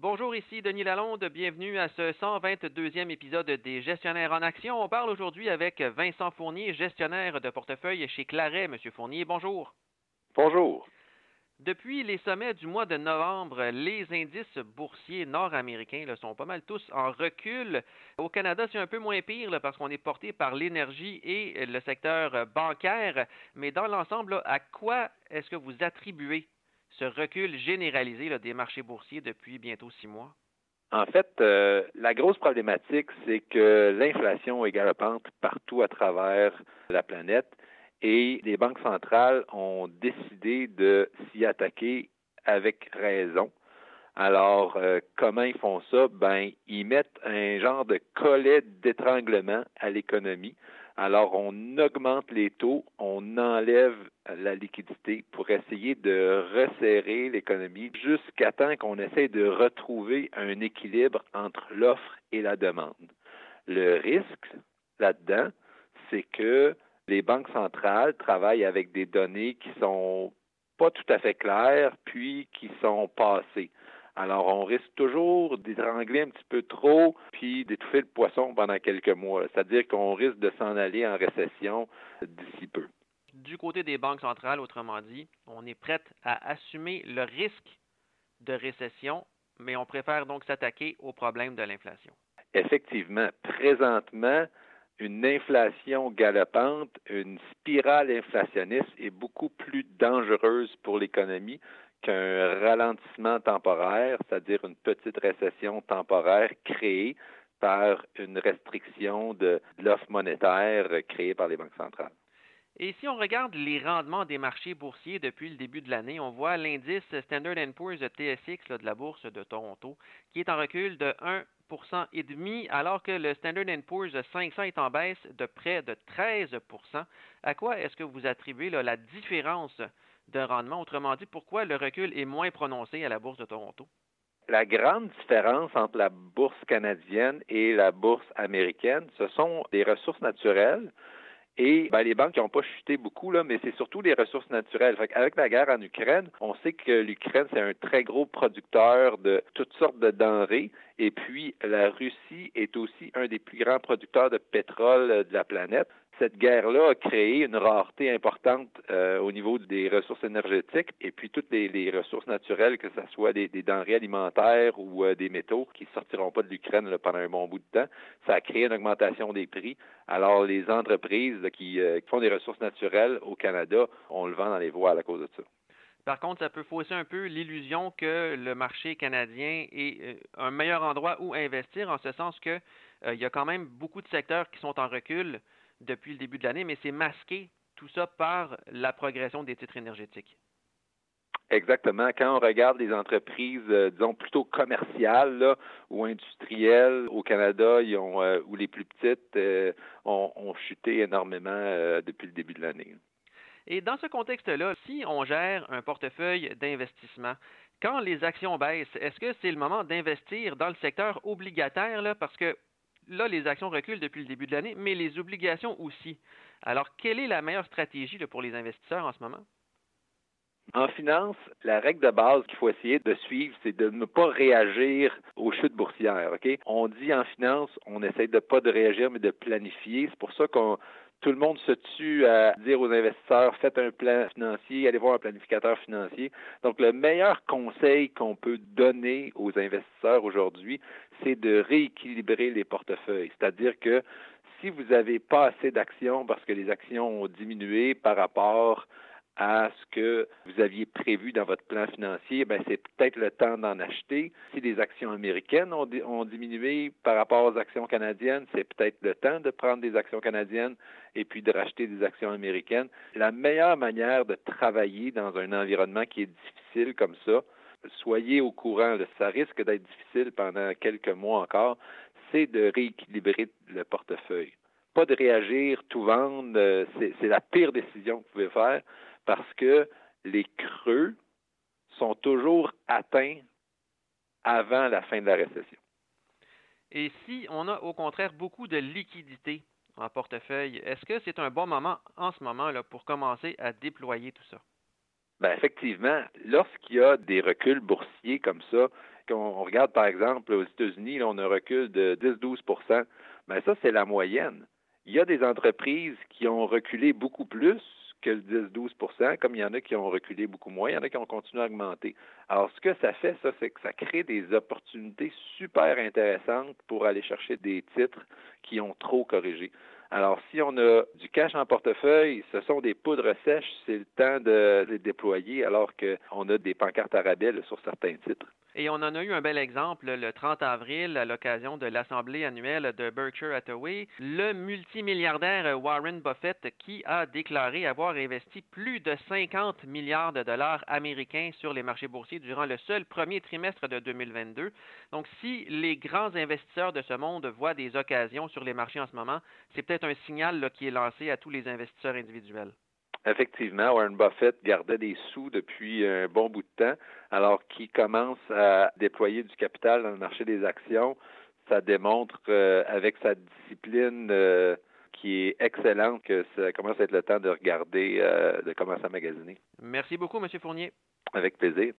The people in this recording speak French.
Bonjour, ici Denis Lalonde. Bienvenue à ce 122e épisode des Gestionnaires en Action. On parle aujourd'hui avec Vincent Fournier, gestionnaire de portefeuille chez Claret. Monsieur Fournier, bonjour. Bonjour. Depuis les sommets du mois de novembre, les indices boursiers nord-américains sont pas mal tous en recul. Au Canada, c'est un peu moins pire parce qu'on est porté par l'énergie et le secteur bancaire. Mais dans l'ensemble, à quoi est-ce que vous attribuez ce recul généralisé des marchés boursiers depuis bientôt six mois? En fait, euh, la grosse problématique, c'est que l'inflation est galopante partout à travers la planète et les banques centrales ont décidé de s'y attaquer avec raison. Alors, euh, comment ils font ça? Ben, ils mettent un genre de collet d'étranglement à l'économie. Alors, on augmente les taux, on enlève la liquidité pour essayer de resserrer l'économie jusqu'à temps qu'on essaie de retrouver un équilibre entre l'offre et la demande. Le risque là-dedans, c'est que les banques centrales travaillent avec des données qui sont pas tout à fait claires, puis qui sont passées. Alors, on risque toujours d'étrangler un petit peu trop, puis d'étouffer le poisson pendant quelques mois. C'est-à-dire qu'on risque de s'en aller en récession d'ici peu. Du côté des banques centrales, autrement dit, on est prête à assumer le risque de récession, mais on préfère donc s'attaquer au problème de l'inflation. Effectivement, présentement, une inflation galopante, une spirale inflationniste est beaucoup plus dangereuse pour l'économie qu'un ralentissement temporaire, c'est-à-dire une petite récession temporaire créée par une restriction de l'offre monétaire créée par les banques centrales. Et si on regarde les rendements des marchés boursiers depuis le début de l'année, on voit l'indice Standard Poor's TSX de la bourse de Toronto qui est en recul de 1 et alors que le Standard Poor's 500 est en baisse de près de 13% À quoi est-ce que vous attribuez la différence de rendement? Autrement dit, pourquoi le recul est moins prononcé à la Bourse de Toronto? La grande différence entre la bourse canadienne et la bourse américaine, ce sont des ressources naturelles. Et ben, les banques n'ont pas chuté beaucoup, là, mais c'est surtout les ressources naturelles. Avec la guerre en Ukraine, on sait que l'Ukraine, c'est un très gros producteur de toutes sortes de denrées. Et puis, la Russie est aussi un des plus grands producteurs de pétrole de la planète cette guerre-là a créé une rareté importante euh, au niveau des ressources énergétiques et puis toutes les, ressources naturelles, que ce soit des, denrées alimentaires ou euh, des métaux qui ne sortiront pas de l'Ukraine pendant un bon bout de temps. Ça a créé une augmentation des prix. Alors, les entreprises qui, euh, qui font des ressources naturelles au Canada, on le vend dans les voiles à cause de ça. Par contre, ça peut fausser un peu l'illusion que le marché canadien est un meilleur endroit où investir, en ce sens que il y a quand même beaucoup de secteurs qui sont en recul depuis le début de l'année, mais c'est masqué tout ça par la progression des titres énergétiques. Exactement. Quand on regarde les entreprises, euh, disons plutôt commerciales ou industrielles au Canada, ils ont, euh, ou les plus petites, euh, ont, chuté énormément depuis le début de l'année. Et dans ce contexte-là, si on gère un portefeuille d'investissement, quand les actions baissent, est-ce que c'est le moment d'investir dans le secteur obligataire? Là, parce que là, les actions reculent depuis le début de l'année, mais les obligations aussi. Alors, quelle est la meilleure stratégie pour les investisseurs en ce moment? En finance, la règle de base qu'il faut essayer de suivre, c'est de ne pas réagir aux chutes boursières. On dit en finance, on essaie de pas de réagir, mais de planifier. C'est pour ça qu'on tout le monde se tue à dire aux investisseurs faites un plan financier, allez voir un planificateur financier. Donc, le meilleur conseil qu'on peut donner aux investisseurs aujourd'hui, c'est de rééquilibrer les portefeuilles. C'est-à-dire que si vous n'avez pas assez d'actions parce que les actions ont diminué par rapport à ce que vous aviez prévu dans votre plan financier, ben c'est peut-être le temps d'en acheter. Si les actions américaines ont, ont, diminué par rapport aux actions canadiennes, c'est peut-être le temps de prendre des actions canadiennes et puis de racheter des actions américaines. La meilleure manière de travailler dans un environnement qui est difficile comme ça, soyez au courant, ça risque d'être difficile pendant quelques mois encore, c'est de rééquilibrer le portefeuille. Pas de réagir, tout vendre, euh, c'est la pire décision que vous pouvez faire parce que les creux sont toujours atteints avant la fin de la récession. Et si on a au contraire beaucoup de liquidités en portefeuille, est-ce que c'est un bon moment en ce moment là, pour commencer à déployer tout ça? Bien, effectivement, lorsqu'il y a des reculs boursiers comme ça, lorsqu'on regarde, par exemple, aux États-Unis, on a un recul de 10-12% mais ça, c'est la moyenne. Il y a des entreprises qui ont reculé beaucoup plus que le 10-12% comme il y en a qui ont reculé beaucoup moins, il y en a qui ont continué à augmenter. Alors, ce que ça fait, ça, c'est que ça crée des opportunités super intéressantes pour aller chercher des titres qui ont trop corrigé. Alors, si on a du cash en portefeuille, ce sont des poudres sèches, c'est le temps de les déployer alors qu'on a des pancartes à rabais sur certains titres. Et on en a eu un bel exemple le 30 avril à l'occasion de l'assemblée annuelle de Berkshire Hathaway, le multimilliardaire Warren Buffett qui a déclaré avoir investi plus de 50 milliards de dollars américains sur les marchés boursiers durant le seul premier trimestre de 2022. Donc si les grands investisseurs de ce monde voient des occasions sur les marchés en ce moment, c'est peut-être un signal qui est lancé à tous les investisseurs individuels. Effectivement, Warren Buffett gardait des sous depuis un bon bout de temps, alors qu'il commence à déployer du capital dans le marché des actions. Ça démontre euh, avec sa discipline euh, qui est excellente que ça commence à être le temps de regarder, euh, de commencer à magasiner. Merci beaucoup, M. Fournier. Avec plaisir.